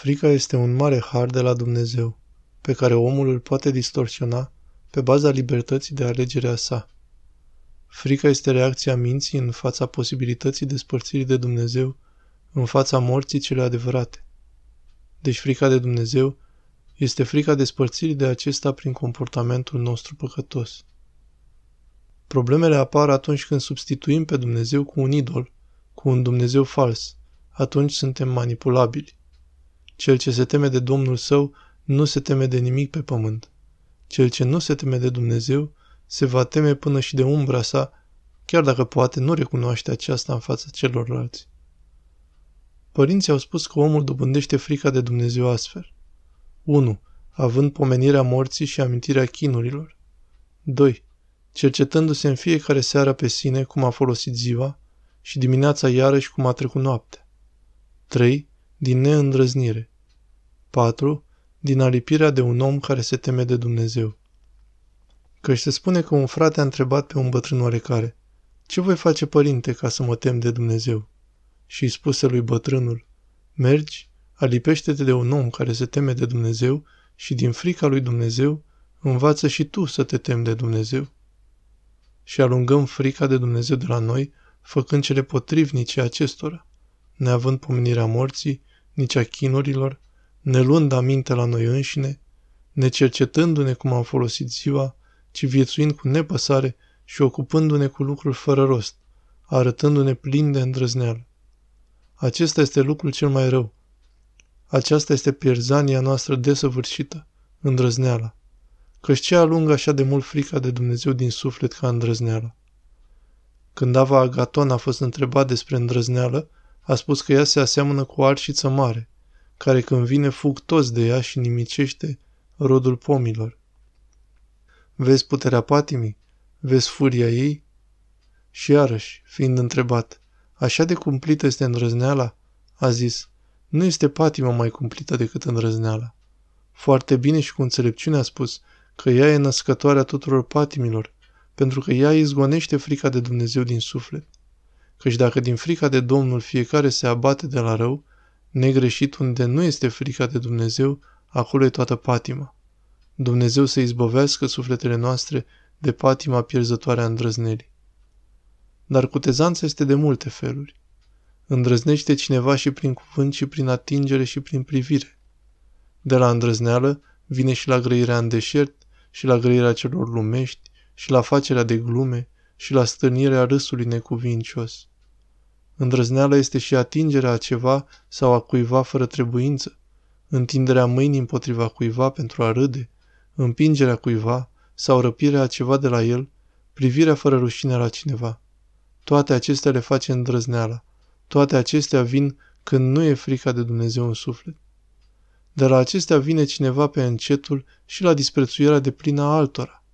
Frica este un mare har de la Dumnezeu, pe care omul îl poate distorsiona pe baza libertății de alegere a sa. Frica este reacția minții în fața posibilității despărțirii de Dumnezeu, în fața morții cele adevărate. Deci frica de Dumnezeu este frica despărțirii de acesta prin comportamentul nostru păcătos. Problemele apar atunci când substituim pe Dumnezeu cu un idol, cu un Dumnezeu fals. Atunci suntem manipulabili. Cel ce se teme de Domnul său nu se teme de nimic pe pământ. Cel ce nu se teme de Dumnezeu se va teme până și de umbra sa, chiar dacă poate nu recunoaște aceasta în fața celorlalți. Părinții au spus că omul dobândește frica de Dumnezeu astfel. 1. Având pomenirea morții și amintirea chinurilor. 2. Cercetându-se în fiecare seară pe sine cum a folosit ziua și dimineața iarăși cum a trecut noaptea. 3. Din neîndrăznire. 4. Din alipirea de un om care se teme de Dumnezeu. Căci se spune că un frate a întrebat pe un bătrân oarecare, Ce voi face, părinte, ca să mă tem de Dumnezeu? Și îi spuse lui bătrânul, Mergi, alipește-te de un om care se teme de Dumnezeu și din frica lui Dumnezeu învață și tu să te temi de Dumnezeu. Și alungăm frica de Dumnezeu de la noi, făcând cele potrivnice acestora, neavând pomenirea morții, nici a chinurilor, ne luând aminte la noi înșine, ne cercetându-ne cum am folosit ziua, ci viețuind cu nepăsare și ocupându-ne cu lucruri fără rost, arătându-ne plin de îndrăzneală. Acesta este lucrul cel mai rău. Aceasta este pierzania noastră desăvârșită, îndrăzneala. Căci ce alungă așa de mult frica de Dumnezeu din suflet ca îndrăzneala? Când Ava Agaton a fost întrebat despre îndrăzneală, a spus că ea se aseamănă cu o arșiță mare, care când vine fug toți de ea și nimicește rodul pomilor. Vezi puterea patimii? Vezi furia ei? Și iarăși, fiind întrebat, așa de cumplită este îndrăzneala? A zis, nu este patima mai cumplită decât îndrăzneala. Foarte bine și cu înțelepciune a spus că ea e născătoarea tuturor patimilor, pentru că ea izgonește frica de Dumnezeu din suflet. Căci dacă din frica de Domnul fiecare se abate de la rău, negreșit unde nu este frica de Dumnezeu, acolo e toată patima. Dumnezeu să izbăvească sufletele noastre de patima pierzătoare a îndrăznelii. Dar cutezanța este de multe feluri. Îndrăznește cineva și prin cuvânt și prin atingere și prin privire. De la îndrăzneală vine și la grăirea în deșert și la grăirea celor lumești și la facerea de glume și la stârnirea râsului necuvincios. Îndrăzneala este și atingerea a ceva sau a cuiva fără trebuință, întinderea mâinii împotriva cuiva pentru a râde, împingerea cuiva sau răpirea a ceva de la el, privirea fără rușine la cineva. Toate acestea le face îndrăzneala. Toate acestea vin când nu e frica de Dumnezeu în suflet. De la acestea vine cineva pe încetul și la disprețuirea de plină a altora.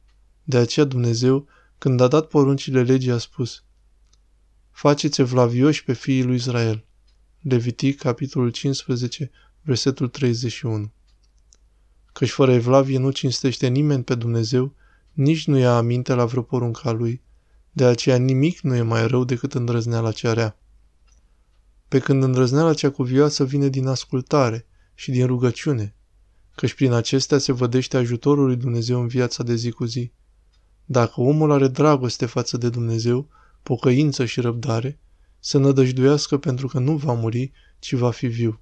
De aceea Dumnezeu, când a dat poruncile legii, a spus Faceți evlavioși pe fiii lui Israel. Levitic, capitolul 15, versetul 31. Căci fără evlavie nu cinstește nimeni pe Dumnezeu, nici nu ia aminte la vreo porunca lui, de aceea nimic nu e mai rău decât îndrăzneala cea rea. Pe când îndrăzneala cea cuvioasă vine din ascultare și din rugăciune, căci prin acestea se vădește ajutorul lui Dumnezeu în viața de zi cu zi. Dacă omul are dragoste față de Dumnezeu, pocăință și răbdare, să nădăjduiască pentru că nu va muri, ci va fi viu.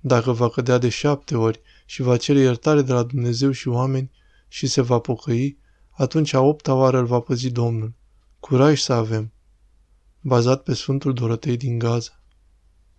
Dacă va cădea de șapte ori și va cere iertare de la Dumnezeu și oameni și se va pocăi, atunci a opta oară îl va păzi Domnul. Curaj să avem. Bazat pe Sfântul Dorotei din Gaza.